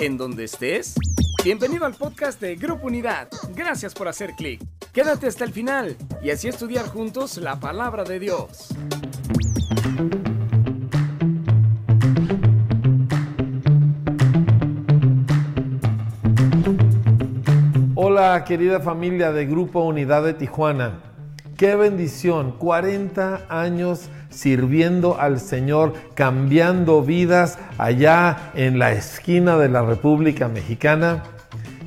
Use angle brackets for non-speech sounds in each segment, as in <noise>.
en donde estés. Bienvenido al podcast de Grupo Unidad. Gracias por hacer clic. Quédate hasta el final y así estudiar juntos la palabra de Dios. Hola querida familia de Grupo Unidad de Tijuana. Qué bendición, 40 años sirviendo al Señor, cambiando vidas allá en la esquina de la República Mexicana.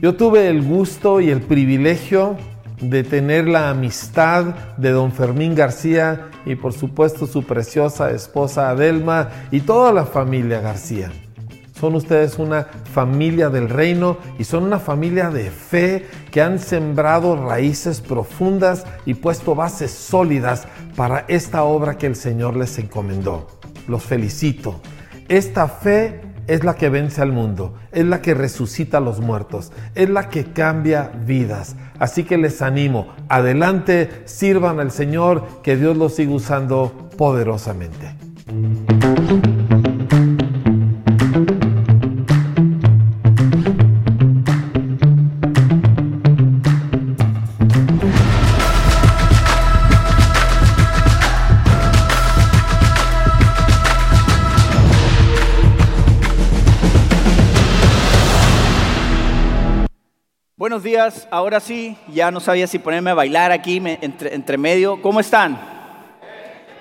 Yo tuve el gusto y el privilegio de tener la amistad de don Fermín García y por supuesto su preciosa esposa Adelma y toda la familia García. Son ustedes una familia del reino y son una familia de fe que han sembrado raíces profundas y puesto bases sólidas para esta obra que el Señor les encomendó. Los felicito. Esta fe es la que vence al mundo, es la que resucita a los muertos, es la que cambia vidas. Así que les animo, adelante, sirvan al Señor, que Dios los siga usando poderosamente. Buenos días, ahora sí, ya no sabía si ponerme a bailar aquí entre, medio. ¿Cómo están?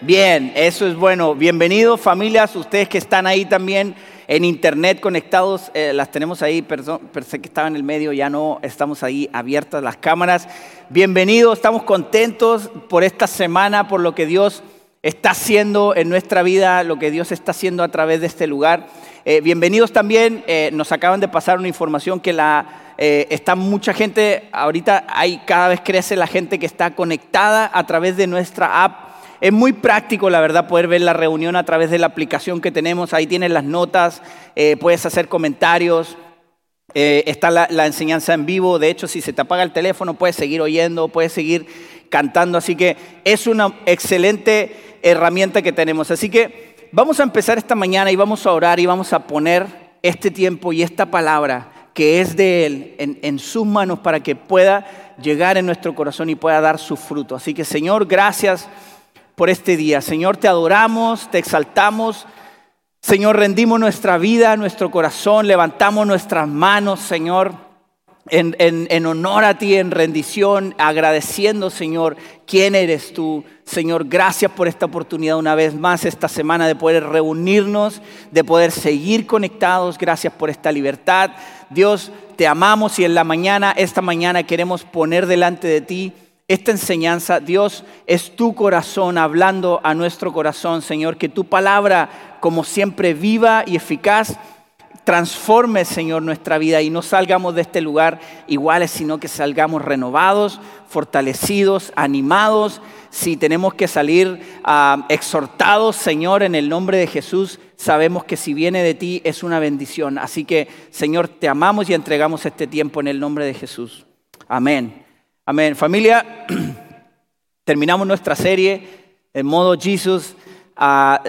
Bien, eso es bueno. Bienvenidos familias, ustedes que están ahí también en internet conectados, eh, las tenemos ahí, perdón, pensé que estaba en el medio, ya no, estamos ahí abiertas las cámaras. Bienvenidos, estamos contentos por esta semana, por lo que Dios está haciendo en nuestra vida, lo que Dios está haciendo a través de este lugar. Eh, bienvenidos también, eh, nos acaban de pasar una información que la eh, está mucha gente, ahorita hay, cada vez crece la gente que está conectada a través de nuestra app. Es muy práctico, la verdad, poder ver la reunión a través de la aplicación que tenemos. Ahí tienes las notas, eh, puedes hacer comentarios. Eh, está la, la, enseñanza en vivo. De hecho, si se te apaga el teléfono, puedes seguir oyendo, puedes seguir cantando. Así que es una excelente herramienta que tenemos. Así que vamos a empezar esta mañana y vamos a orar y vamos a poner este tiempo y esta palabra que es de Él en, sus manos para que pueda llegar en nuestro corazón y pueda dar su fruto. Así que Señor, gracias por este día. Señor, te adoramos, te exaltamos. Señor, rendimos nuestra vida, nuestro corazón, levantamos nuestras manos, Señor en, honor a ti, en rendición, agradeciendo, Señor, quién eres tú. Señor, gracias por esta oportunidad una vez más esta semana de poder reunirnos, de poder seguir conectados. Gracias por esta libertad. Dios, te amamos y en la mañana, esta mañana queremos poner delante de ti esta enseñanza. Dios, es tu corazón hablando a nuestro corazón, Señor, que tu palabra, como siempre, viva y eficaz transforme, Señor, nuestra vida y no salgamos de este lugar iguales, sino que salgamos renovados, fortalecidos, animados. Si tenemos que salir ah, exhortados, Señor, en el nombre de Jesús, sabemos que si viene de ti es una bendición. Así que, Señor, te amamos y entregamos este tiempo en el nombre de Jesús. Amén. Amén. Familia, <clears throat> terminamos nuestra serie en modo Jesús. Ah,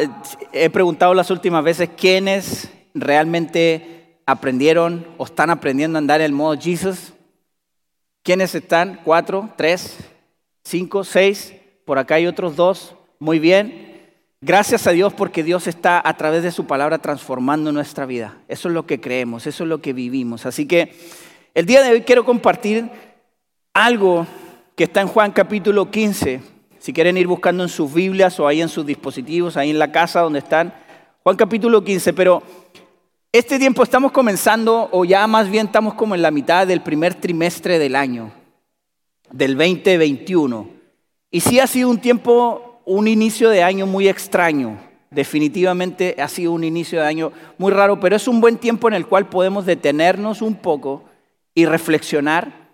he preguntado las últimas veces quiénes realmente aprendieron o están aprendiendo a andar en el modo Jesus? ¿Quiénes están? ¿Cuatro? ¿Tres? ¿Cinco? ¿Seis? Por acá hay otros dos. Muy bien. Gracias a Dios porque Dios está a través de su palabra transformando nuestra vida. Eso es lo que creemos, eso es lo que vivimos. Así que el día de hoy quiero compartir algo que está en Juan capítulo 15. Si quieren ir buscando en sus Biblias o ahí en sus dispositivos, ahí en la casa donde están. Juan capítulo 15, pero este tiempo estamos comenzando, o ya más bien estamos como en la mitad del primer trimestre del año, del 2021. Y sí ha sido un tiempo, un inicio de año muy extraño. Definitivamente ha sido un inicio de año muy raro, pero es un buen tiempo en el cual podemos detenernos un poco y reflexionar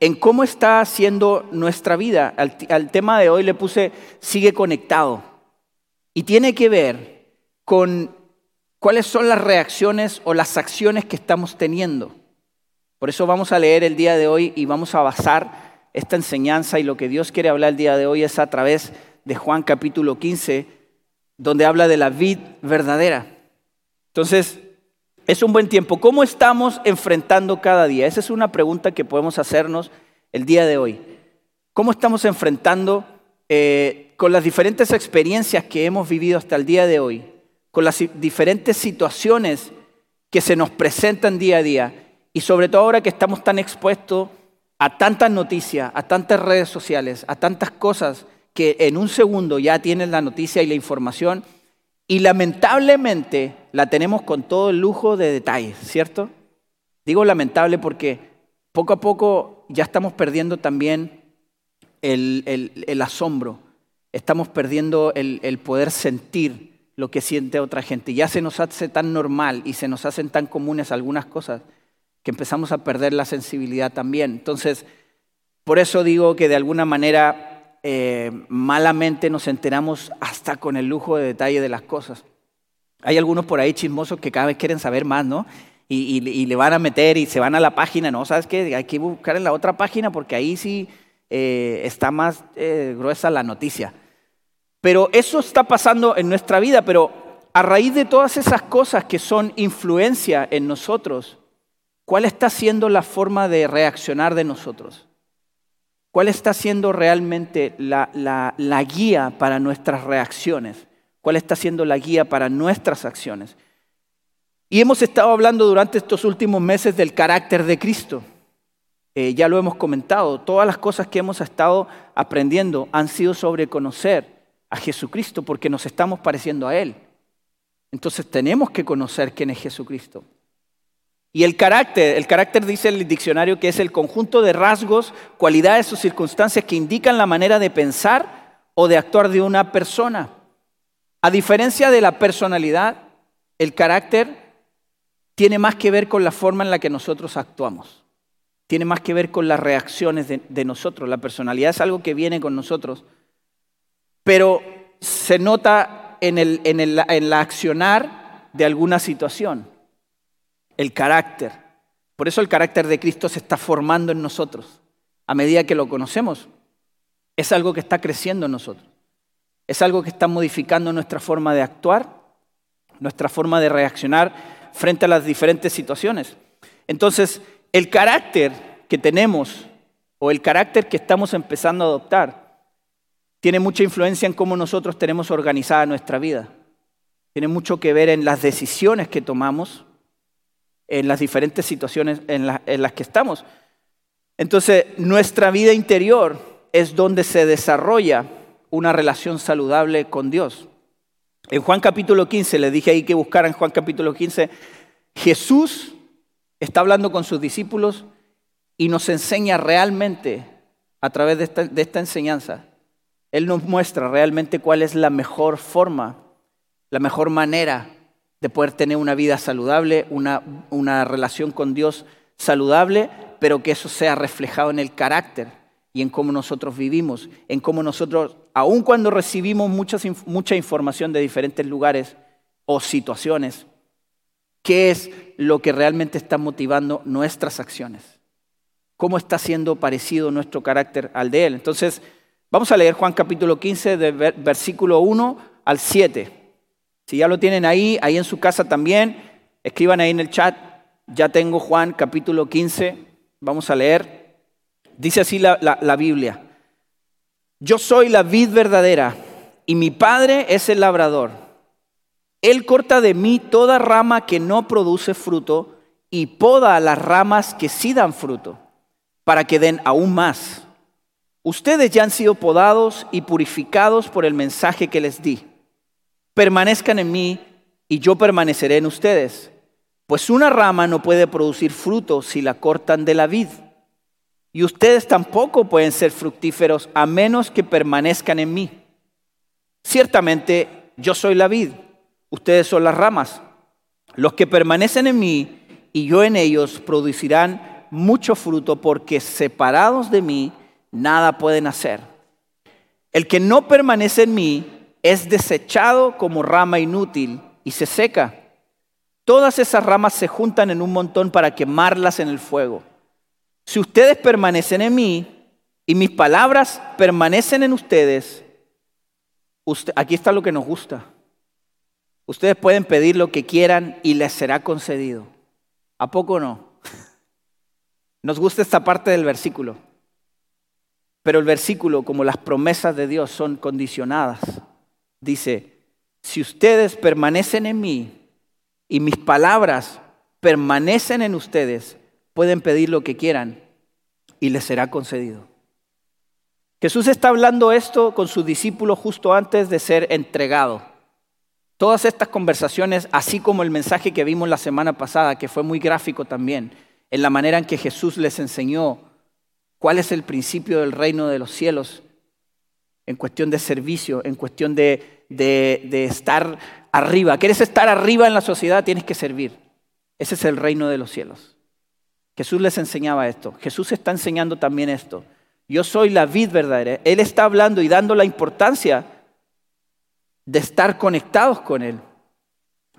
en cómo está siendo nuestra vida. Al, al tema de hoy le puse sigue conectado. Y tiene que ver con cuáles son las reacciones o las acciones que estamos teniendo. Por eso vamos a leer el día de hoy y vamos a basar esta enseñanza y lo que Dios quiere hablar el día de hoy es a través de Juan capítulo 15, donde habla de la vid verdadera. Entonces, es un buen tiempo. ¿Cómo estamos enfrentando cada día? Esa es una pregunta que podemos hacernos el día de hoy. ¿Cómo estamos enfrentando eh, con las diferentes experiencias que hemos vivido hasta el día de hoy, con las diferentes situaciones que se nos presentan día a día y sobre todo ahora que estamos tan expuestos a tantas noticias, a tantas redes sociales, a tantas cosas que en un segundo ya tienen la noticia y la información y lamentablemente la tenemos con todo el lujo de detalles, ¿cierto? Digo lamentable porque poco a poco ya estamos perdiendo también el, asombro, estamos perdiendo el, el poder sentir lo que siente otra gente. Ya se nos hace tan normal y se nos hacen tan comunes algunas cosas que empezamos a perder la sensibilidad también. Entonces, por eso digo que de alguna manera eh, malamente nos enteramos hasta con el lujo de detalle de las cosas. Hay algunos por ahí chismosos que cada vez quieren saber más, ¿no? Y, le van a meter y se van a la página, ¿no? ¿Sabes qué? Hay que buscar en la otra página porque ahí sí eh, está más eh, gruesa la noticia. Pero eso está pasando en nuestra vida, pero a raíz de todas esas cosas que son influencia en nosotros, ¿cuál está siendo la forma de reaccionar de nosotros? ¿Cuál está siendo realmente la, la guía para nuestras reacciones? ¿Cuál está siendo la guía para nuestras acciones? Y hemos estado hablando durante estos últimos meses del carácter de Cristo. Eh, ya lo hemos comentado, todas las cosas que hemos estado aprendiendo han sido sobre conocer a Jesucristo porque nos estamos pareciendo a Él. Entonces tenemos que conocer quién es Jesucristo. Y el carácter, el carácter dice el diccionario que es el conjunto de rasgos, cualidades o circunstancias que indican la manera de pensar o de actuar de una persona. A diferencia de la personalidad, el carácter tiene más que ver con la forma en la que nosotros actuamos tiene más que ver con las reacciones de, nosotros. La personalidad es algo que viene con nosotros, pero se nota en el, en el en la accionar de alguna situación, el carácter. Por eso el carácter de Cristo se está formando en nosotros a medida que lo conocemos. Es algo que está creciendo en nosotros. Es algo que está modificando nuestra forma de actuar, nuestra forma de reaccionar frente a las diferentes situaciones. Entonces, el carácter que tenemos o el carácter que estamos empezando a adoptar tiene mucha influencia en cómo nosotros tenemos organizada nuestra vida. Tiene mucho que ver en las decisiones que tomamos, en las diferentes situaciones en, las que estamos. Entonces, nuestra vida interior es donde se desarrolla una relación saludable con Dios. En Juan capítulo 15, le dije ahí que buscaran Juan capítulo 15, Jesús está hablando con sus discípulos y nos enseña realmente a través de esta, enseñanza. Él nos muestra realmente cuál es la mejor forma, la mejor manera de poder tener una vida saludable, una, una relación con Dios saludable, pero que eso sea reflejado en el carácter y en cómo nosotros vivimos, en cómo nosotros, aun cuando recibimos mucha información de diferentes lugares o situaciones, ¿Qué es lo que realmente está motivando nuestras acciones? ¿Cómo está siendo parecido nuestro carácter al de Él? Entonces, vamos a leer Juan capítulo 15, de versículo 1 al 7. Si ya lo tienen ahí, ahí en su casa también, escriban ahí en el chat. Ya tengo Juan capítulo 15, vamos a leer. Dice así la, la Biblia. Yo soy la vid verdadera y mi padre es el labrador. Él corta de mí toda rama que no produce fruto y poda las ramas que sí dan fruto, para que den aún más. Ustedes ya han sido podados y purificados por el mensaje que les di. Permanezcan en mí y yo permaneceré en ustedes, pues una rama no puede producir fruto si la cortan de la vid. Y ustedes tampoco pueden ser fructíferos a menos que permanezcan en mí. Ciertamente yo soy la vid Ustedes son las ramas. Los que permanecen en mí y yo en ellos producirán mucho fruto porque separados de mí nada pueden hacer. El que no permanece en mí es desechado como rama inútil y se seca. Todas esas ramas se juntan en un montón para quemarlas en el fuego. Si ustedes permanecen en mí y mis palabras permanecen en ustedes, aquí está lo que nos gusta ustedes pueden pedir lo que quieran y les será concedido. ¿A poco no? <laughs> Nos gusta esta parte del versículo. Pero el versículo, como las promesas de Dios son condicionadas, dice, si ustedes permanecen en mí y mis palabras permanecen en ustedes, pueden pedir lo que quieran y les será concedido. Jesús está hablando esto con sus discípulos justo antes de ser entregado. Todas estas conversaciones, así como el mensaje que vimos la semana pasada, que fue muy gráfico también, en la manera en que Jesús les enseñó cuál es el principio del reino de los cielos en cuestión de servicio, en cuestión de, estar arriba. ¿Quieres estar arriba en la sociedad? Tienes que servir. Ese es el reino de los cielos. Jesús les enseñaba esto. Jesús está enseñando también esto. Yo soy la vid verdadera. Él está hablando y dando la importancia de estar conectados con Él.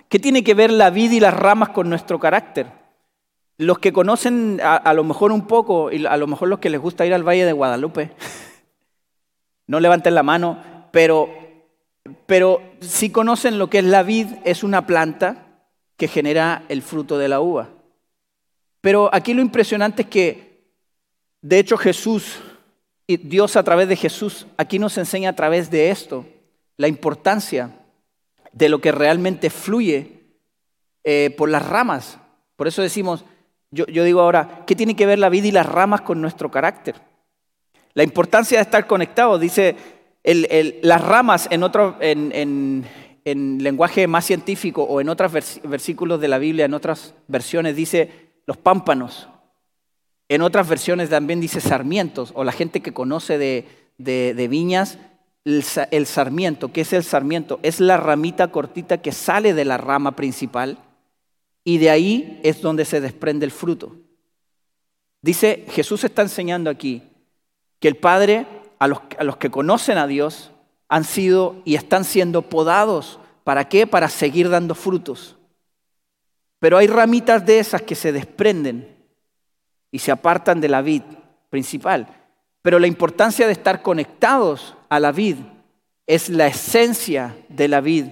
¿Qué tiene que ver la vid y las ramas con nuestro carácter? Los que conocen a, lo mejor un poco, y a lo mejor los que les gusta ir al Valle de Guadalupe, <laughs> no levanten la mano, pero, pero si conocen lo que es la vid, es una planta que genera el fruto de la uva. Pero aquí lo impresionante es que, de hecho, Jesús y Dios a través de Jesús, aquí nos enseña a través de esto la importancia de lo que realmente fluye eh, por las ramas. Por eso decimos, yo, digo ahora, ¿qué tiene que ver la vida y las ramas con nuestro carácter? La importancia de estar conectados, dice las ramas en, otro, en, lenguaje más científico o en otros versículos de la Biblia, en otras versiones, dice los pámpanos. En otras versiones también dice sarmientos, o la gente que conoce de, viñas, el, el sarmiento. ¿Qué es el sarmiento? Es la ramita cortita que sale de la rama principal y de ahí es donde se desprende el fruto. Dice, Jesús está enseñando aquí que el Padre, a los, a los que conocen a Dios, han sido y están siendo podados. ¿Para qué? Para seguir dando frutos. Pero hay ramitas de esas que se desprenden y se apartan de la vid principal. Pero la importancia de estar conectados a la vid es la esencia de la vid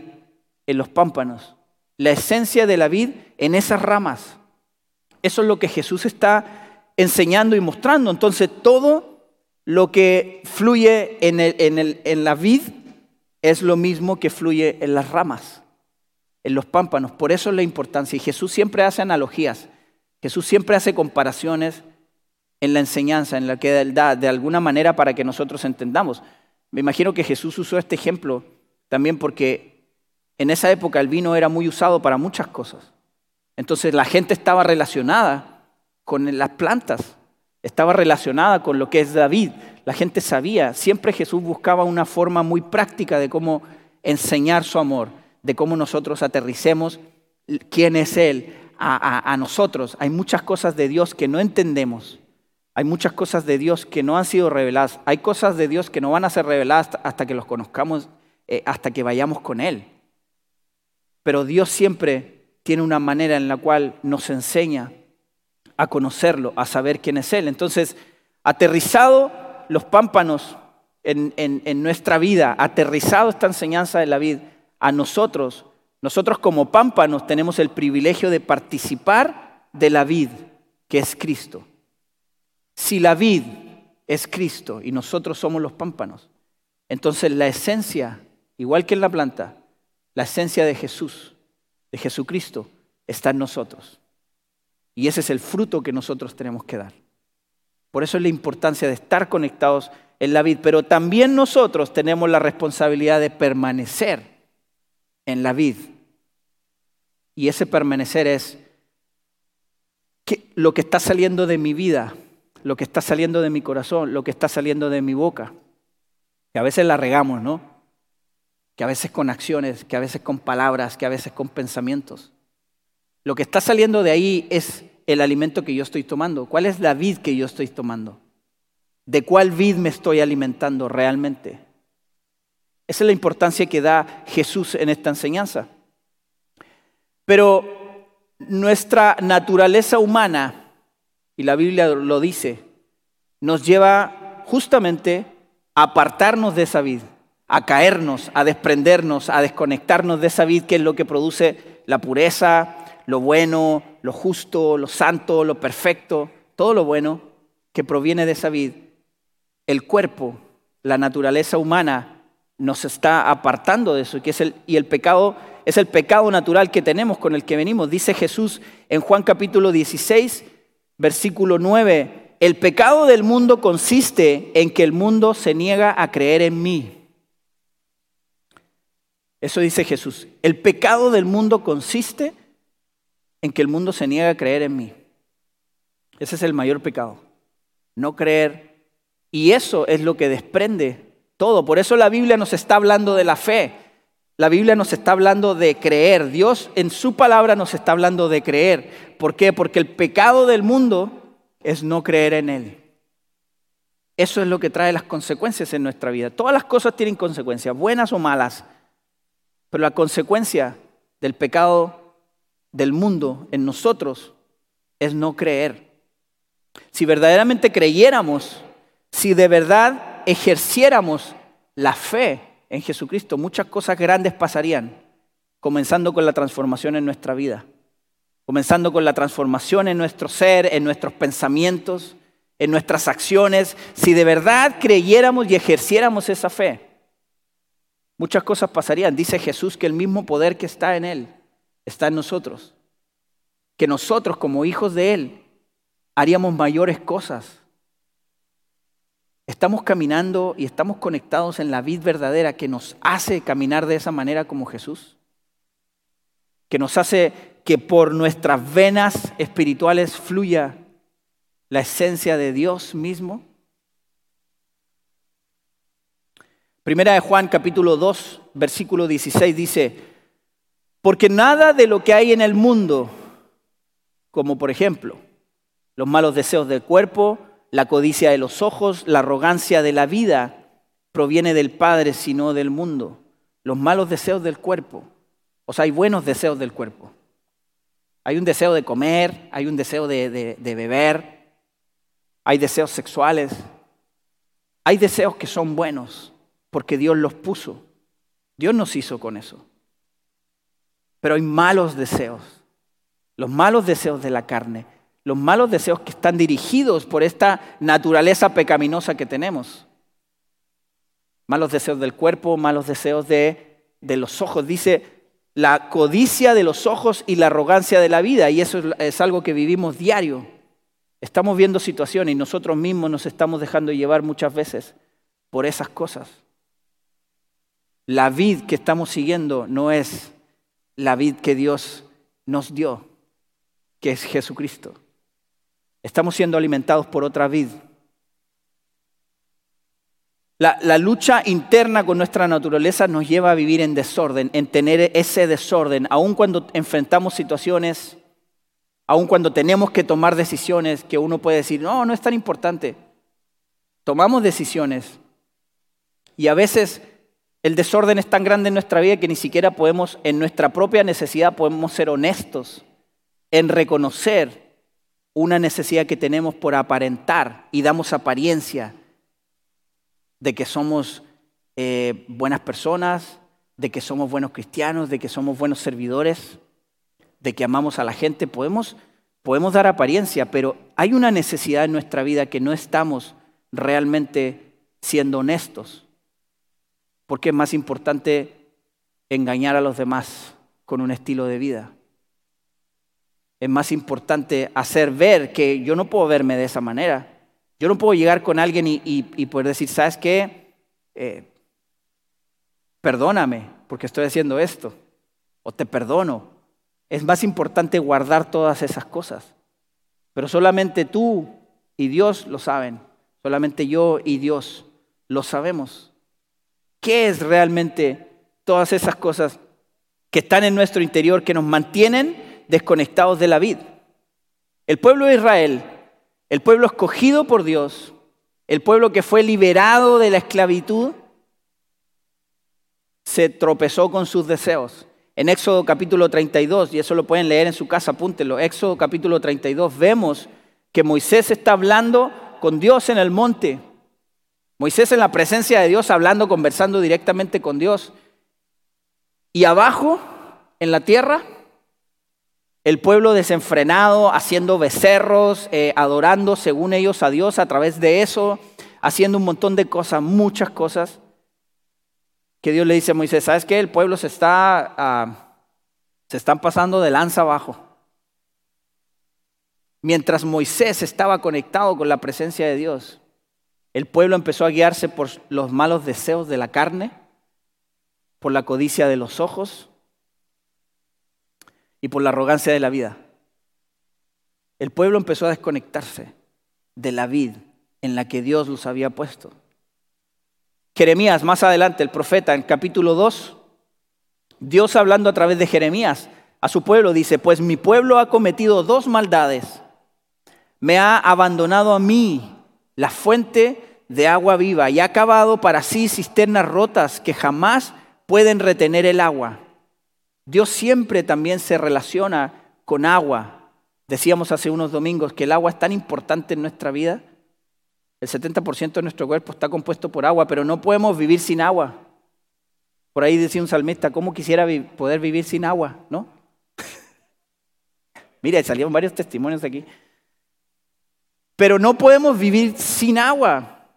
en los pámpanos la esencia de la vid en esas ramas. Eso es lo que Jesús está enseñando y mostrando. Entonces todo lo que fluye en, en, la vid es lo mismo que fluye en las ramas, en los pámpanos. Por eso es la importancia. Y Jesús siempre hace analogías. Jesús siempre hace comparaciones en la enseñanza, en la que da de alguna manera para que nosotros entendamos. Me imagino que Jesús usó este ejemplo también porque en esa época el vino era muy usado para muchas cosas. Entonces la gente estaba relacionada con las plantas, estaba relacionada con lo que es David. La gente sabía, siempre Jesús buscaba una forma muy práctica de cómo enseñar su amor, de cómo nosotros aterricemos quién es Él a, nosotros. Hay muchas cosas de Dios que no entendemos. Hay muchas cosas de Dios que no han sido reveladas. Hay cosas de Dios que no van a ser reveladas hasta que los conozcamos, eh, hasta que vayamos con Él. Pero Dios siempre tiene una manera en la cual nos enseña a conocerlo, a saber quién es Él. Entonces, aterrizado los pámpanos en, nuestra vida, aterrizado esta enseñanza de la vida, a nosotros, nosotros como pámpanos tenemos el privilegio de participar de la vid, que es Cristo. Si la vid es Cristo y nosotros somos los pámpanos, entonces la esencia, igual que en la planta, la esencia de Jesús, de Jesucristo, está en nosotros. Y ese es el fruto que nosotros tenemos que dar. Por eso es la importancia de estar conectados en la vid. Pero también nosotros tenemos la responsabilidad de permanecer en la vid. Y ese permanecer es lo que está saliendo de mi vida, lo que está saliendo de mi corazón, lo que está saliendo de mi boca. Que a veces la regamos, ¿no? Que a veces con acciones, que a veces con palabras, que a veces con pensamientos. Lo que está saliendo de ahí es el alimento que yo estoy tomando. ¿Cuál es la vid que yo estoy tomando? ¿De cuál vid me estoy alimentando realmente? Esa es la importancia que da Jesús en esta enseñanza. Pero nuestra naturaleza humana, y la Biblia lo dice, nos lleva justamente a apartarnos de esa vid a caernos, a desprendernos, a desconectarnos de esa vid que es lo que produce la pureza, lo bueno, lo justo, lo santo, lo perfecto, todo lo bueno que proviene de esa vid. El cuerpo, la naturaleza humana nos está apartando de eso el, y el pecado es el pecado natural que tenemos con el que venimos. Dice Jesús en Juan capítulo 16, versículo 9, el pecado del mundo consiste en que el mundo se niega a creer en mí. Eso dice Jesús. El pecado del mundo consiste en que el mundo se niega a creer en mí. Ese es el mayor pecado. No creer. Y eso es lo que desprende todo. Por eso la Biblia nos está hablando de la fe. La Biblia nos está hablando de creer. Dios en su palabra nos está hablando de creer. ¿Por qué? Porque el pecado del mundo es no creer en Él. Eso es lo que trae las consecuencias en nuestra vida. Todas las cosas tienen consecuencias, buenas o malas. Pero la consecuencia del pecado del mundo en nosotros es no creer. Si verdaderamente creyéramos, si de verdad ejerciéramos la fe en Jesucristo, muchas cosas grandes pasarían, comenzando con la transformación en nuestra vida, comenzando con la transformación en nuestro ser, en nuestros pensamientos, en nuestras acciones. Si de verdad creyéramos y ejerciéramos esa fe, muchas cosas pasarían. Dice Jesús que el mismo poder que está en Él está en nosotros. Que nosotros como hijos de Él haríamos mayores cosas. Estamos caminando y estamos conectados en la vid verdadera que nos hace caminar de esa manera como Jesús. Que nos hace que por nuestras venas espirituales fluya la esencia de Dios mismo. Primera de Juan capítulo 2, versículo 16 dice, porque nada de lo que hay en el mundo, como por ejemplo los malos deseos del cuerpo, la codicia de los ojos, la arrogancia de la vida, proviene del Padre, sino del mundo. Los malos deseos del cuerpo. O sea, hay buenos deseos del cuerpo. Hay un deseo de comer, hay un deseo de, de beber, hay deseos sexuales, hay deseos que son buenos, porque Dios los puso. Dios nos hizo con eso. Pero hay malos deseos, los malos deseos de la carne, los malos deseos que están dirigidos por esta naturaleza pecaminosa que tenemos. Malos deseos del cuerpo, malos deseos de, de los ojos. Dice la codicia de los ojos y la arrogancia de la vida. Y eso es algo que vivimos diario. Estamos viendo situaciones y nosotros mismos nos estamos dejando llevar muchas veces por esas cosas. La vid que estamos siguiendo no es la vid que Dios nos dio, que es Jesucristo. Estamos siendo alimentados por otra vid. La, la, lucha interna con nuestra naturaleza nos lleva a vivir en desorden, en tener ese desorden, aun cuando enfrentamos situaciones, aun cuando tenemos que tomar decisiones que uno puede decir, no, no es tan importante. Tomamos decisiones y a veces el desorden es tan grande en nuestra vida que ni siquiera podemos, en nuestra propia necesidad, podemos ser honestos en reconocer una necesidad que tenemos por aparentar y damos apariencia de que somos eh, buenas personas, de que somos buenos cristianos, de que somos buenos servidores, de que amamos a la gente. Podemos, podemos dar apariencia, pero hay una necesidad en nuestra vida que no estamos realmente siendo honestos. Porque es más importante engañar a los demás con un estilo de vida. Es más importante hacer ver que yo no puedo verme de esa manera. Yo no puedo llegar con alguien y, poder decir, ¿sabes qué? Eh, perdóname porque estoy haciendo esto. O te perdono. Es más importante guardar todas esas cosas. Pero solamente tú y Dios lo saben. Solamente yo y Dios lo sabemos. ¿Qué es realmente todas esas cosas que están en nuestro interior que nos mantienen desconectados de la vida? El pueblo de Israel, el pueblo escogido por Dios, el pueblo que fue liberado de la esclavitud, se tropezó con sus deseos. En Éxodo capítulo 32, y eso lo pueden leer en su casa, apúntenlo, Éxodo capítulo 32, vemos que Moisés está hablando con Dios en el monte Moisés en la presencia de Dios, hablando, conversando directamente con Dios. Y abajo, en la tierra, el pueblo desenfrenado, haciendo becerros, eh, adorando según ellos a Dios a través de eso, haciendo un montón de cosas, muchas cosas, que Dios le dice a Moisés, ¿sabes qué? El pueblo se está, ah, se están pasando de lanza abajo. Mientras Moisés estaba conectado con la presencia de Dios, el pueblo empezó a guiarse por los malos deseos de la carne, por la codicia de los ojos y por la arrogancia de la vida. El pueblo empezó a desconectarse de la vida en la que Dios los había puesto. Jeremías, más adelante, el profeta, en capítulo 2, Dios hablando a través de Jeremías a su pueblo dice, pues mi pueblo ha cometido dos maldades. Me ha abandonado a mí, la fuente de agua viva, y ha cavado para sí cisternas rotas que jamás pueden retener el agua. Dios siempre también se relaciona con agua. Decíamos hace unos domingos que el agua es tan importante en nuestra vida. El 70% de nuestro cuerpo está compuesto por agua, pero no podemos vivir sin agua. Por ahí decía un salmista, ¿cómo quisiera poder vivir sin agua? ¿No? <laughs> Mira, salieron varios testimonios aquí. Pero no podemos vivir sin agua.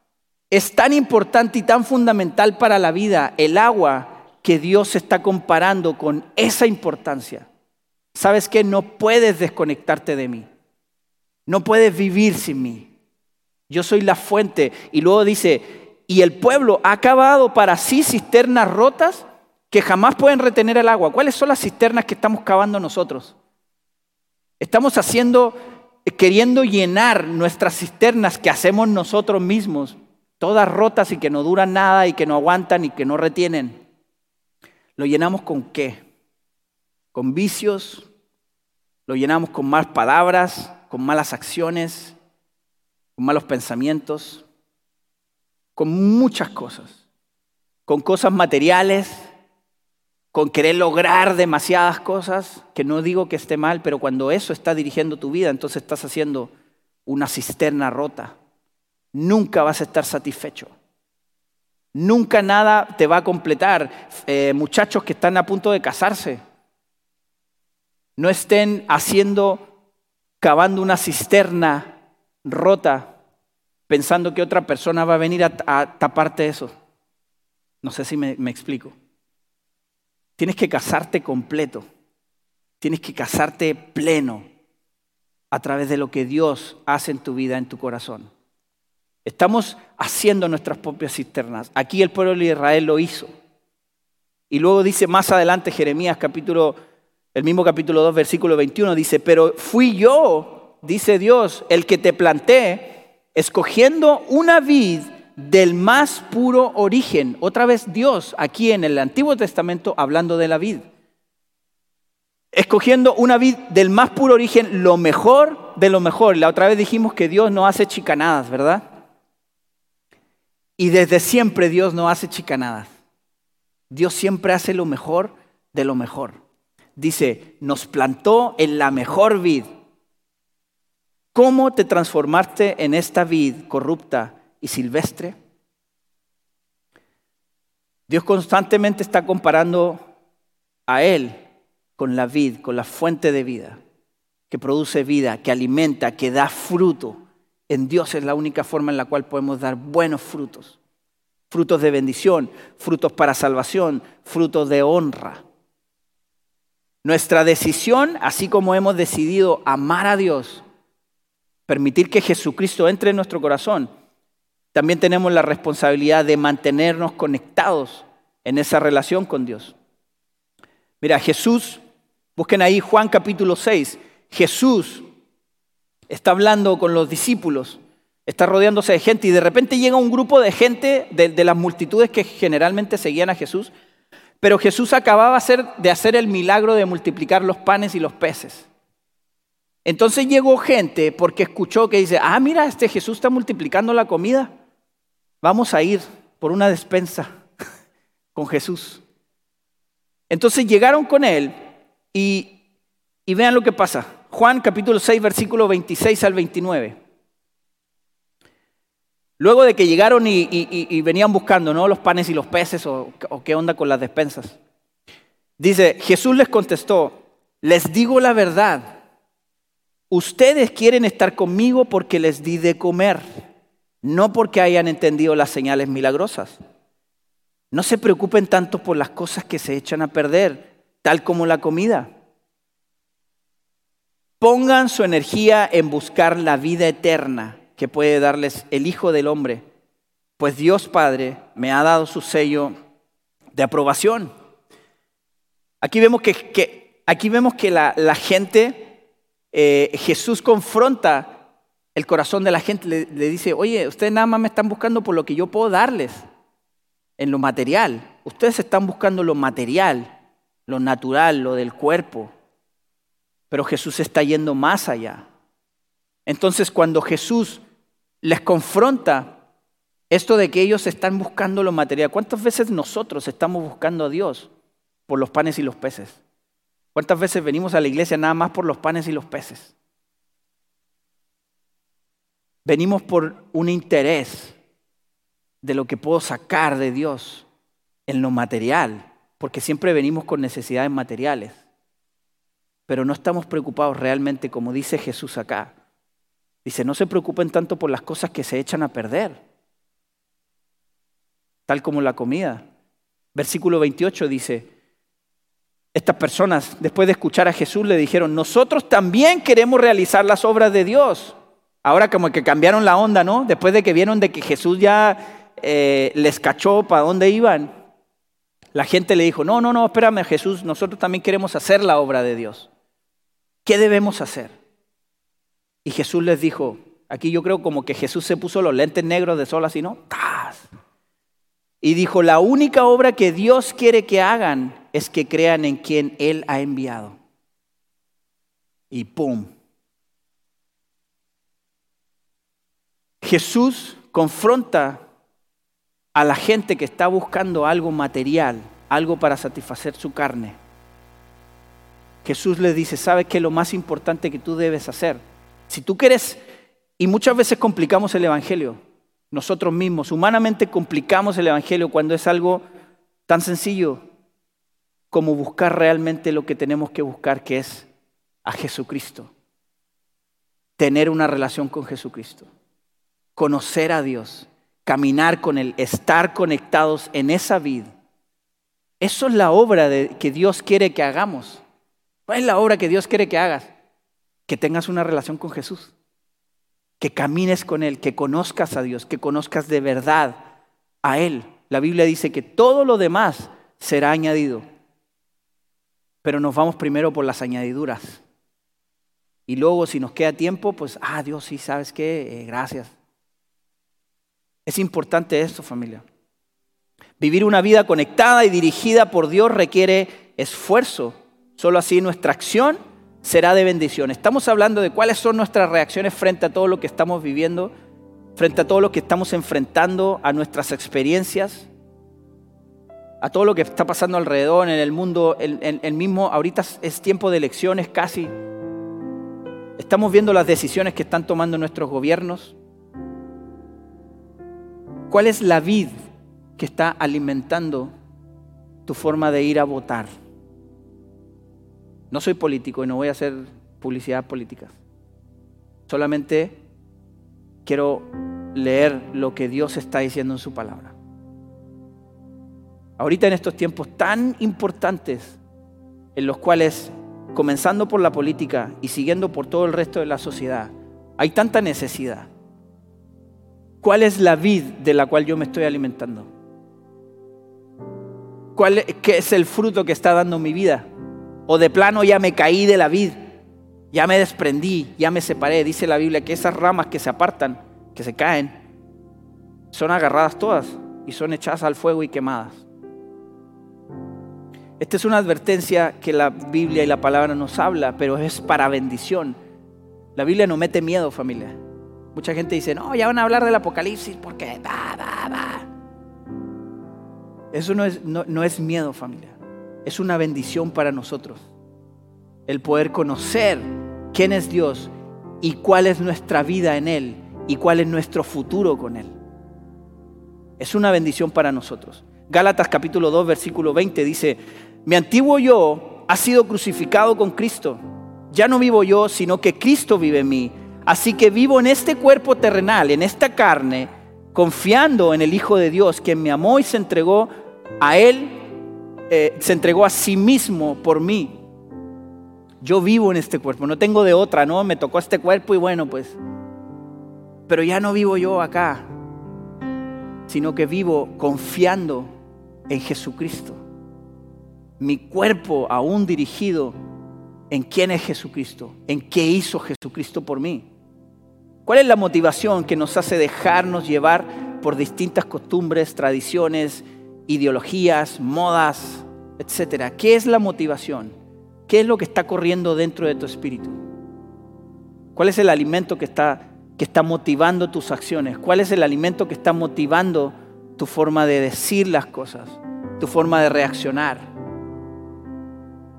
Es tan importante y tan fundamental para la vida el agua que Dios está comparando con esa importancia. ¿Sabes qué? No puedes desconectarte de mí. No puedes vivir sin mí. Yo soy la fuente. Y luego dice, y el pueblo ha cavado para sí cisternas rotas que jamás pueden retener el agua. ¿Cuáles son las cisternas que estamos cavando nosotros? Estamos haciendo queriendo llenar nuestras cisternas que hacemos nosotros mismos, todas rotas y que no duran nada y que no aguantan y que no retienen. ¿Lo llenamos con qué? Con vicios, lo llenamos con malas palabras, con malas acciones, con malos pensamientos, con muchas cosas, con cosas materiales, con querer lograr demasiadas cosas, que no digo que esté mal, pero cuando eso está dirigiendo tu vida, entonces estás haciendo una cisterna rota. Nunca vas a estar satisfecho. Nunca nada te va a completar. Eh, muchachos que están a punto de casarse, no estén haciendo, cavando una cisterna rota, pensando que otra persona va a venir a, taparte eso. No sé si me explico. Tienes que casarte completo. Tienes que casarte pleno a través de lo que Dios hace en tu vida, en tu corazón. Estamos haciendo nuestras propias cisternas. Aquí el pueblo de Israel lo hizo. Y luego dice más adelante Jeremías capítulo, el mismo capítulo 2, versículo 21, dice, pero fui yo, dice Dios, el que te planté, escogiendo una vid del más puro origen. Otra vez Dios, aquí en el Antiguo Testamento, hablando de la vid. Escogiendo una vid del más puro origen, lo mejor de lo mejor. La otra vez dijimos que Dios no hace chicanadas, ¿verdad? Y desde siempre Dios no hace chicanadas. Dios siempre hace lo mejor de lo mejor. Dice, nos plantó en la mejor vid. ¿Cómo te transformaste en esta vid corrupta y silvestre. Dios constantemente está comparando a Él con la vid, con la fuente de vida, que produce vida, que alimenta, que da fruto. En Dios es la única forma en la cual podemos dar buenos frutos. Frutos de bendición, frutos para salvación, frutos de honra. Nuestra decisión, así como hemos decidido amar a Dios, permitir que Jesucristo entre en nuestro corazón, también tenemos la responsabilidad de mantenernos conectados en esa relación con Dios. Mira, Jesús, busquen ahí Juan capítulo 6, Jesús está hablando con los discípulos, está rodeándose de gente y de repente llega un grupo de gente de, las multitudes que generalmente seguían a Jesús, pero Jesús acababa de hacer el milagro de multiplicar los panes y los peces. Entonces llegó gente porque escuchó que dice, ah, mira, este Jesús está multiplicando la comida. Vamos a ir por una despensa <laughs> con Jesús. Entonces llegaron con él y, y vean lo que pasa. Juan capítulo 6, versículo 26 al 29. Luego de que llegaron y, venían buscando ¿no? los panes y los peces o, o qué onda con las despensas. Dice, Jesús les contestó, les digo la verdad, ustedes quieren estar conmigo porque les di de comer, no porque hayan entendido las señales milagrosas. No se preocupen tanto por las cosas que se echan a perder, tal como la comida. Pongan su energía en buscar la vida eterna que puede darles el Hijo del Hombre, pues Dios Padre me ha dado su sello de aprobación. Aquí vemos que, aquí vemos que la, gente, eh, Jesús confronta el corazón de la gente, le, dice, oye, ustedes nada más me están buscando por lo que yo puedo darles, en lo material. Ustedes están buscando lo material, lo natural, lo del cuerpo. Pero Jesús está yendo más allá. Entonces cuando Jesús les confronta esto de que ellos están buscando lo material, ¿cuántas veces nosotros estamos buscando a Dios por los panes y los peces? ¿Cuántas veces venimos a la iglesia nada más por los panes y los peces? Venimos por un interés de lo que puedo sacar de Dios en lo material, porque siempre venimos con necesidades materiales pero no estamos preocupados realmente como dice Jesús acá. Dice, no se preocupen tanto por las cosas que se echan a perder, tal como la comida. Versículo 28 dice, estas personas, después de escuchar a Jesús, le dijeron, nosotros también queremos realizar las obras de Dios. Ahora como que cambiaron la onda, ¿no? Después de que vieron de que Jesús ya eh, les cachó para dónde iban, la gente le dijo, no, no, no, espérame Jesús, nosotros también queremos hacer la obra de Dios. ¿Qué debemos hacer? Y Jesús les dijo, aquí yo creo como que Jesús se puso los lentes negros de sol así, ¿no? Y dijo, la única obra que Dios quiere que hagan es que crean en quien Él ha enviado. Y ¡pum! Jesús confronta a la gente que está buscando algo material, algo para satisfacer su carne Jesús le dice, ¿sabes qué es lo más importante que tú debes hacer? Si tú quieres, y muchas veces complicamos el Evangelio, nosotros mismos, humanamente complicamos el Evangelio cuando es algo tan sencillo como buscar realmente lo que tenemos que buscar, que es a Jesucristo. Tener una relación con Jesucristo. Conocer a Dios. Caminar con Él. Estar conectados en esa vida. Eso es la obra de, que Dios quiere que hagamos. ¿Cuál es la obra que Dios quiere que hagas? Que tengas una relación con Jesús, que camines con Él, que conozcas a Dios, que conozcas de verdad a Él. La Biblia dice que todo lo demás será añadido, pero nos vamos primero por las añadiduras. Y luego si nos queda tiempo, pues, ah, Dios sí, ¿sabes qué? Eh, gracias. Es importante esto, familia. Vivir una vida conectada y dirigida por Dios requiere esfuerzo Solo así nuestra acción será de bendición. Estamos hablando de cuáles son nuestras reacciones frente a todo lo que estamos viviendo, frente a todo lo que estamos enfrentando, a nuestras experiencias, a todo lo que está pasando alrededor en el mundo. El, mismo, ahorita es tiempo de elecciones casi. Estamos viendo las decisiones que están tomando nuestros gobiernos. ¿Cuál es la vid que está alimentando tu forma de ir a votar? No soy político y no voy a hacer publicidad política. Solamente quiero leer lo que Dios está diciendo en su palabra. Ahorita en estos tiempos tan importantes en los cuales, comenzando por la política y siguiendo por todo el resto de la sociedad, hay tanta necesidad. ¿Cuál es la vid de la cual yo me estoy alimentando? ¿Cuál, ¿Qué es el fruto que está dando mi vida? O de plano ya me caí de la vid, ya me desprendí, ya me separé. Dice la Biblia que esas ramas que se apartan, que se caen, son agarradas todas y son echadas al fuego y quemadas. Esta es una advertencia que la Biblia y la palabra nos habla, pero es para bendición. La Biblia no mete miedo, familia. Mucha gente dice, no, ya van a hablar del Apocalipsis porque... Eso no es, no es miedo, familia es una bendición para nosotros. El poder conocer quién es Dios y cuál es nuestra vida en Él y cuál es nuestro futuro con Él. Es una bendición para nosotros. Gálatas capítulo 2, versículo 20 dice, mi antiguo yo ha sido crucificado con Cristo. Ya no vivo yo, sino que Cristo vive en mí. Así que vivo en este cuerpo terrenal, en esta carne, confiando en el Hijo de Dios, quien me amó y se entregó a Él, eh, se entregó a sí mismo por mí. Yo vivo en este cuerpo, no tengo de otra, ¿no? Me tocó este cuerpo y bueno, pues. Pero ya no vivo yo acá, sino que vivo confiando en Jesucristo. Mi cuerpo aún dirigido en quién es Jesucristo, en qué hizo Jesucristo por mí. ¿Cuál es la motivación que nos hace dejarnos llevar por distintas costumbres, tradiciones, ideologías, modas, etcétera? ¿Qué es la motivación? ¿Qué es lo que está corriendo dentro de tu espíritu? ¿Cuál es el alimento que está, que está motivando tus acciones? ¿Cuál es el alimento que está motivando tu forma de decir las cosas, tu forma de reaccionar?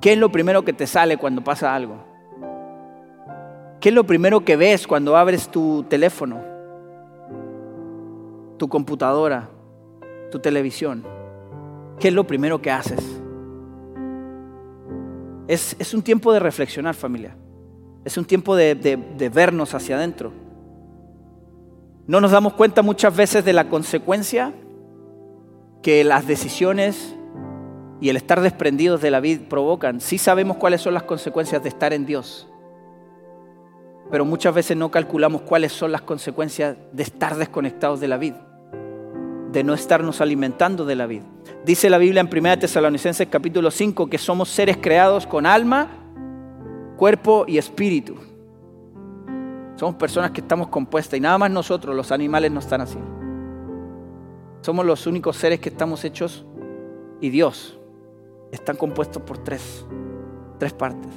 ¿Qué es lo primero que te sale cuando pasa algo? ¿Qué es lo primero que ves cuando abres tu teléfono, tu computadora, tu televisión? ¿Qué es lo primero que haces? Es, un tiempo de reflexionar familia. Es un tiempo de, de vernos hacia adentro. No nos damos cuenta muchas veces de la consecuencia que las decisiones y el estar desprendidos de la vida provocan. Sí sabemos cuáles son las consecuencias de estar en Dios, pero muchas veces no calculamos cuáles son las consecuencias de estar desconectados de la vida, de no estarnos alimentando de la vida. Dice la Biblia en 1 Tesalonicenses capítulo 5 que somos seres creados con alma, cuerpo y espíritu. Somos personas que estamos compuestas y nada más nosotros, los animales no están así. Somos los únicos seres que estamos hechos y Dios están compuestos por tres, tres partes.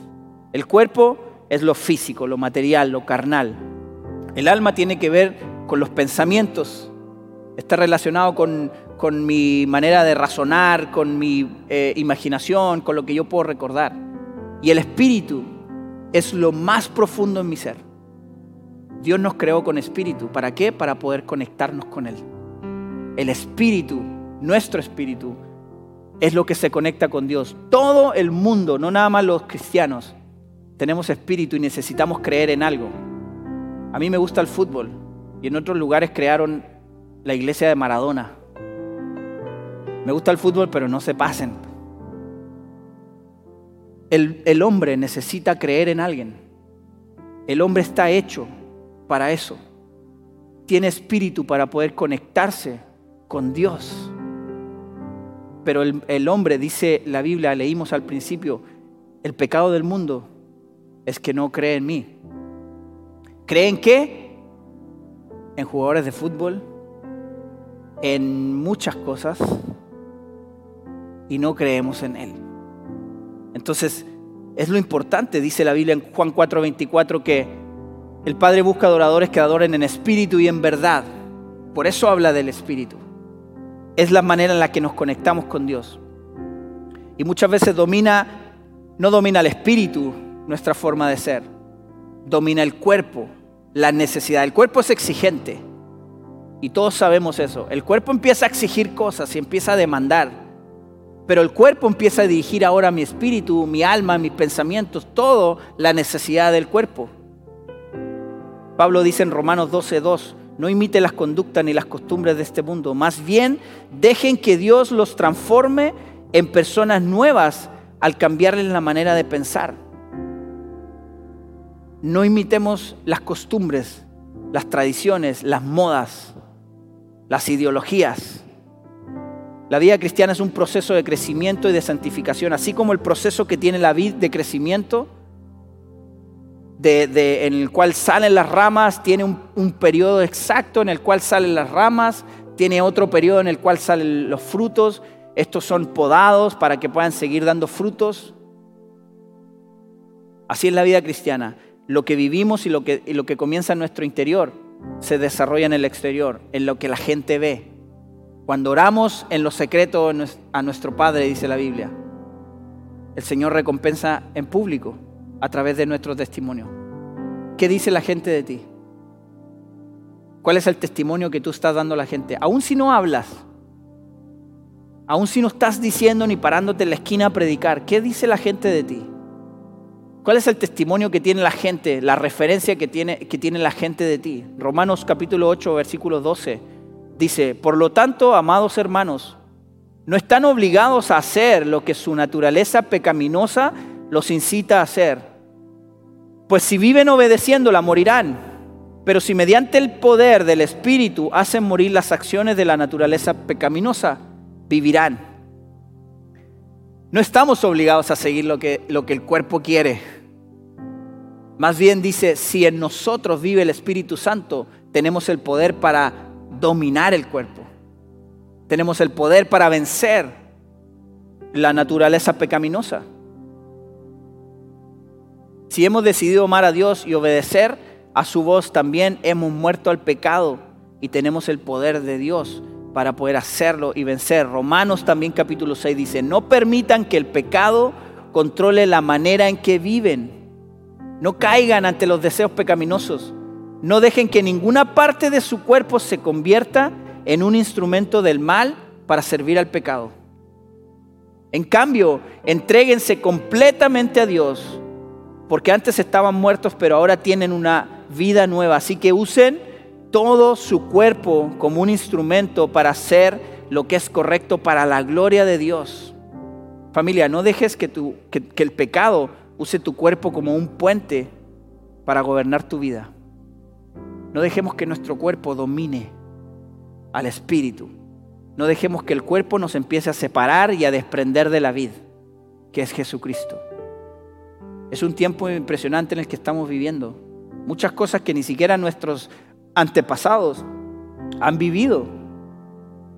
El cuerpo es lo físico, lo material, lo carnal. El alma tiene que ver con los pensamientos, está relacionado con, con mi manera de razonar, con mi eh, imaginación, con lo que yo puedo recordar. Y el espíritu es lo más profundo en mi ser. Dios nos creó con espíritu. ¿Para qué? Para poder conectarnos con Él. El espíritu, nuestro espíritu, es lo que se conecta con Dios. Todo el mundo, no nada más los cristianos, tenemos espíritu y necesitamos creer en algo. A mí me gusta el fútbol y en otros lugares crearon la iglesia de Maradona. Me gusta el fútbol, pero no se pasen. El, hombre necesita creer en alguien. El hombre está hecho para eso. Tiene espíritu para poder conectarse con Dios. Pero el, hombre, dice la Biblia, leímos al principio, el pecado del mundo es que no cree en mí. ¿Cree en qué? En jugadores de fútbol, en muchas cosas, y no creemos en Él. Entonces, es lo importante, dice la Biblia en Juan 4:24, que el Padre busca adoradores que adoren en espíritu y en verdad. Por eso habla del espíritu es la manera en la que nos conectamos con Dios. Y muchas veces domina, no domina el espíritu nuestra forma de ser, domina el cuerpo, la necesidad. El cuerpo es exigente y todos sabemos eso. El cuerpo empieza a exigir cosas y empieza a demandar, pero el cuerpo empieza a dirigir ahora mi espíritu, mi alma, mis pensamientos, todo la necesidad del cuerpo. Pablo dice en Romanos 12:2, no imiten las conductas ni las costumbres de este mundo. Más bien, dejen que Dios los transforme en personas nuevas al cambiarles la manera de pensar. No imitemos las costumbres, las tradiciones, las modas, las ideologías. La vida cristiana es un proceso de crecimiento y de santificación, así como el proceso que tiene la vida de crecimiento en el cual salen las ramas, tiene un, periodo exacto en el cual salen las ramas, tiene otro periodo en el cual salen los frutos. Estos son podados para que puedan seguir dando frutos. Así es la vida cristiana. Lo que vivimos y lo que, y lo que comienza en nuestro interior se desarrolla en el exterior, en lo que la gente ve. Cuando oramos en lo secreto a nuestro Padre, dice la Biblia, el Señor recompensa en público a través de nuestro testimonio. ¿Qué dice la gente de ti? ¿Cuál es el testimonio que tú estás dando a la gente? Aún si no hablas, aún si no estás diciendo ni parándote en la esquina a predicar, ¿qué dice la gente de ti? ¿Cuál es el testimonio que tiene la gente, la referencia que tiene, que tiene la gente de ti? Romanos capítulo 8, versículo 12 dice, por lo tanto, amados hermanos, no están obligados a hacer lo que su naturaleza pecaminosa los incita a hacer. Pues si viven obedeciéndola, morirán. Pero si mediante el poder del Espíritu hacen morir las acciones de la naturaleza pecaminosa, vivirán. No estamos obligados a seguir lo que, lo que el cuerpo quiere. Más bien dice, si en nosotros vive el Espíritu Santo, tenemos el poder para dominar el cuerpo. Tenemos el poder para vencer la naturaleza pecaminosa. Si hemos decidido amar a Dios y obedecer a su voz, también hemos muerto al pecado y tenemos el poder de Dios para poder hacerlo y vencer. Romanos también capítulo 6 dice, no permitan que el pecado controle la manera en que viven. No caigan ante los deseos pecaminosos. No dejen que ninguna parte de su cuerpo se convierta en un instrumento del mal para servir al pecado. En cambio, entréguense completamente a Dios, porque antes estaban muertos, pero ahora tienen una vida nueva. Así que usen todo su cuerpo como un instrumento para hacer lo que es correcto para la gloria de Dios. Familia, no dejes que, que, el pecado use tu cuerpo como un puente para gobernar tu vida. No dejemos que nuestro cuerpo domine al espíritu. No dejemos que el cuerpo nos empiece a separar y a desprender de la vida, que es Jesucristo. Es un tiempo impresionante en el que estamos viviendo. Muchas cosas que ni siquiera nuestros antepasados han vivido.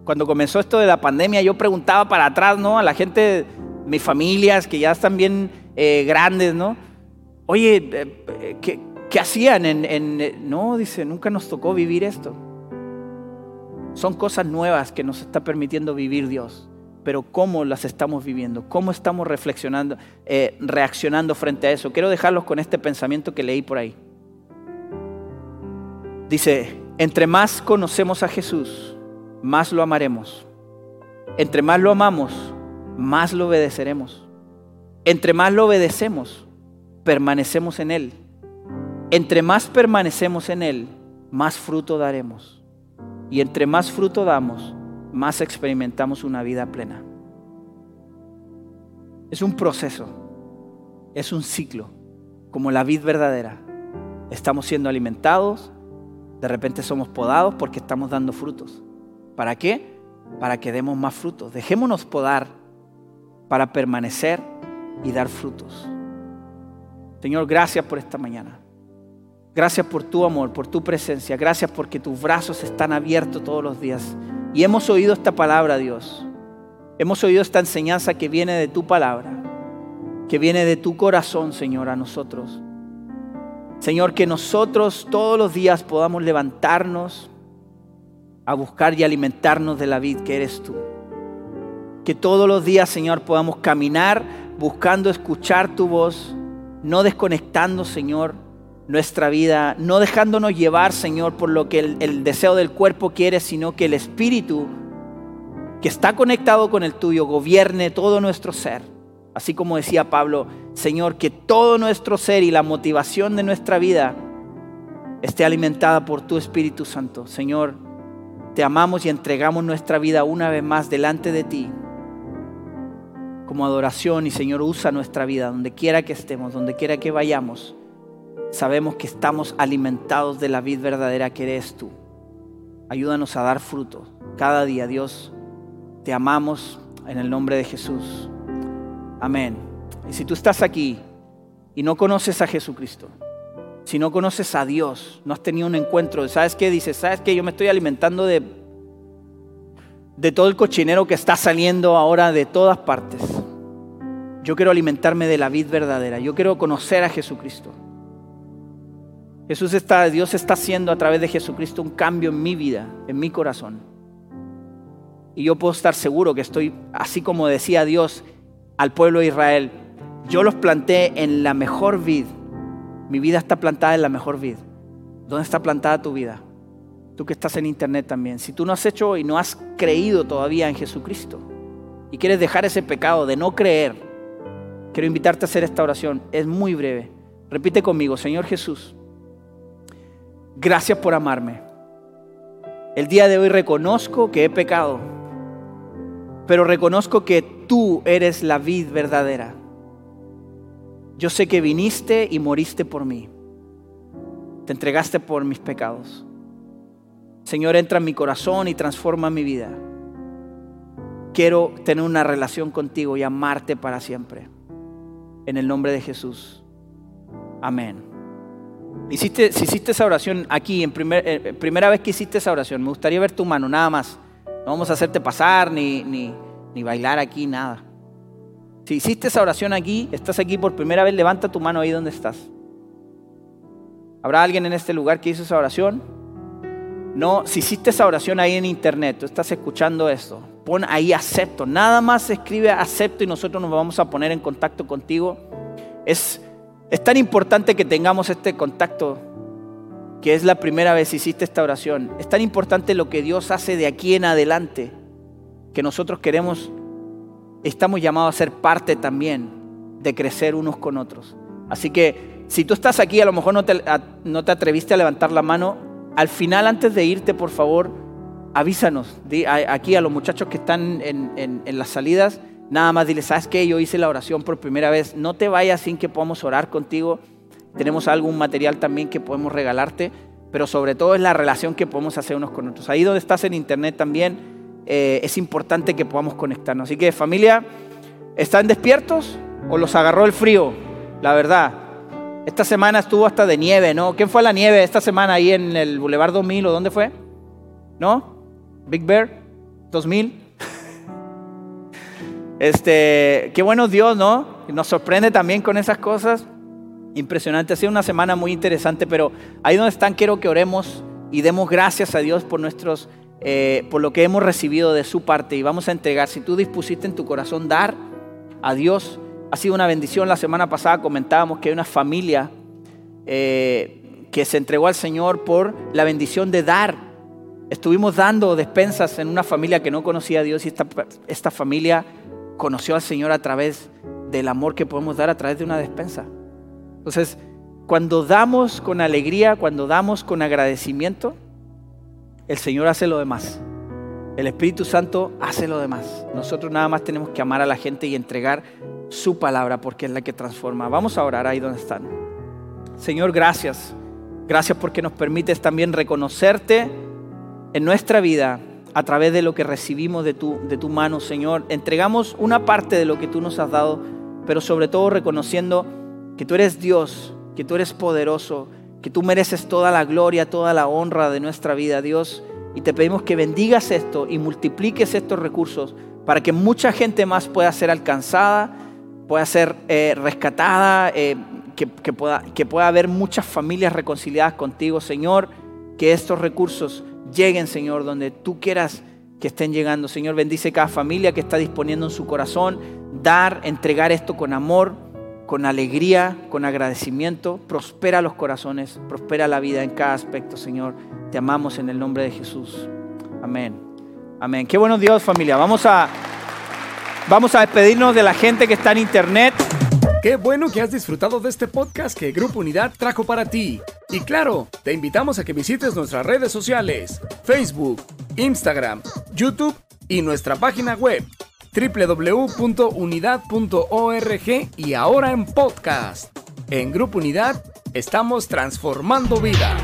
Cuando comenzó esto de la pandemia, yo preguntaba para atrás, ¿no? A la gente, mis familias, que ya están bien eh, grandes, ¿no? Oye, eh, eh, ¿qué, hacían? En, no, dice, nunca nos tocó vivir esto. Son cosas nuevas que nos está permitiendo vivir Dios. Pero ¿cómo las estamos viviendo? ¿Cómo estamos reflexionando, reaccionando frente a eso? Quiero dejarlos con este pensamiento que leí por ahí. Dice, entre más conocemos a Jesús, más lo amaremos. Entre más lo amamos, más lo obedeceremos. Entre más lo obedecemos, permanecemos en Él. Entre más permanecemos en Él, más fruto daremos. Y entre más fruto damos, más experimentamos una vida plena. Es un proceso, es un ciclo, como la vid verdadera. Estamos siendo alimentados, de repente somos podados porque estamos dando frutos. ¿Para qué? Para que demos más frutos. Dejémonos podar para permanecer y dar frutos. Señor, gracias por esta mañana. Gracias por tu amor, por tu presencia. Gracias porque tus brazos están abiertos todos los días. Y hemos oído esta palabra, Dios. Hemos oído esta enseñanza que viene de tu palabra, que viene de tu corazón, Señor, a nosotros. Señor, que nosotros todos los días podamos levantarnos a buscar y alimentarnos de la vid que eres tú. Que todos los días, Señor, podamos caminar buscando escuchar tu voz, no desconectando, Señor, nuestra vida, no dejándonos llevar, Señor, por lo que el, el deseo del cuerpo quiere, sino que el Espíritu que está conectado con el tuyo gobierne todo nuestro ser. Así como decía Pablo, Señor, que todo nuestro ser y la motivación de nuestra vida esté alimentada por tu Espíritu Santo. Señor, te amamos y entregamos nuestra vida una vez más delante de ti como adoración y Señor usa nuestra vida donde quiera que estemos, donde quiera que vayamos. Sabemos que estamos alimentados de la vida verdadera que eres tú. Ayúdanos a dar fruto cada día, Dios. Te amamos en el nombre de Jesús. Amén. Y si tú estás aquí y no conoces a Jesucristo, si no conoces a Dios, no has tenido un encuentro, ¿sabes qué? Dices, ¿sabes qué? Yo me estoy alimentando de, de todo el cochinero que está saliendo ahora de todas partes. Yo quiero alimentarme de la vid verdadera. Yo quiero conocer a Jesucristo. Jesús está, Dios está haciendo a través de Jesucristo un cambio en mi vida, en mi corazón. Y yo puedo estar seguro que estoy, así como decía Dios, al pueblo de Israel, yo los planté en la mejor vid. Mi vida está plantada en la mejor vid. ¿Dónde está plantada tu vida? tú que estás en internet también, si tú no has hecho y no has creído todavía en Jesucristo y quieres dejar ese pecado de no creer, quiero invitarte a hacer esta oración. Es muy breve. Repite conmigo, Señor Jesús, gracias por amarme. El día de hoy reconozco que he pecado, pero reconozco que tú eres la vid verdadera. Yo sé que viniste y moriste por mí. Te entregaste por mis pecados. Señor, entra en mi corazón y transforma mi vida. Quiero tener una relación contigo y amarte para siempre. En el nombre de Jesús. Amén. Hiciste, si hiciste esa oración aquí, en eh, primera vez que hiciste esa oración, me gustaría ver tu mano, nada más. No vamos a hacerte pasar ni, ni, ni bailar aquí, nada. Si hiciste esa oración aquí, estás aquí por primera vez, levanta tu mano ahí donde estás. ¿Habrá alguien en este lugar que hizo esa oración? No, si hiciste esa oración ahí en internet, tú estás escuchando esto, pon ahí acepto. Nada más escribe acepto y nosotros nos vamos a poner en contacto contigo. Es, es tan importante que tengamos este contacto, que es la primera vez que hiciste esta oración. Es tan importante lo que Dios hace de aquí en adelante, que nosotros queremos, estamos llamados a ser parte también de crecer unos con otros. Así que si tú estás aquí, a lo mejor no te, atreviste a levantar la mano, al final, antes de irte, por favor, avísanos. aquí a los muchachos que están en, las salidas, nada más dile, ¿sabes qué? Yo hice la oración por primera vez. No te vayas sin que podamos orar contigo. Tenemos algún material también que podemos regalarte, pero sobre todo es la relación que podemos hacer unos con otros. Ahí donde estás en internet también eh, es importante que podamos conectarnos. Así que familia, ¿están despiertos o los agarró el frío? La verdad. Esta semana estuvo hasta de nieve, ¿no? ¿Quién fue a la nieve esta semana ahí en el Boulevard 2000 o dónde fue? ¿No? Big Bear 2000. <laughs> Este, qué bueno Dios, ¿no? Nos sorprende también con esas cosas. Impresionante, ha sido una semana muy interesante, pero ahí donde están quiero que oremos y demos gracias a Dios por nuestros, eh, por lo que hemos recibido de su parte y vamos a entregar. Si tú dispusiste en tu corazón dar a Dios ha sido una bendición. La semana pasada comentábamos que hay una familia eh, que se entregó al Señor por la bendición de dar. Estuvimos dando despensas en una familia que no conocía a Dios y esta, esta familia conoció al Señor a través del amor que podemos dar a través de una despensa. Entonces, cuando damos con alegría, cuando damos con agradecimiento, el Señor hace lo demás. El Espíritu Santo hace lo demás. Nosotros nada más tenemos que amar a la gente y entregar su palabra porque es la que transforma. Vamos a orar ahí donde están. Señor, gracias. Gracias porque nos permites también reconocerte en nuestra vida a través de lo que recibimos de tu, de tu mano, Señor. Entregamos una parte de lo que tú nos has dado, pero sobre todo reconociendo que tú eres Dios, que tú eres poderoso, que tú mereces toda la gloria, toda la honra de nuestra vida, Dios. Y te pedimos que bendigas esto y multipliques estos recursos para que mucha gente más pueda ser alcanzada pueda ser eh, rescatada, eh, que, pueda, que pueda haber muchas familias reconciliadas contigo, Señor, que estos recursos lleguen, Señor, donde tú quieras que estén llegando. Señor, bendice cada familia que está disponiendo en su corazón, dar, entregar esto con amor, con alegría, con agradecimiento. Prospera los corazones, prospera la vida en cada aspecto, Señor. Te amamos en el nombre de Jesús. Amén. Amén. Qué bueno Dios, familia. Vamos a... Vamos a despedirnos de la gente que está en internet. Qué bueno que has disfrutado de este podcast que Grupo Unidad trajo para ti. Y claro, te invitamos a que visites nuestras redes sociales, Facebook, Instagram, YouTube y nuestra página web www.unidad.org y ahora en podcast. En Grupo Unidad estamos transformando vidas.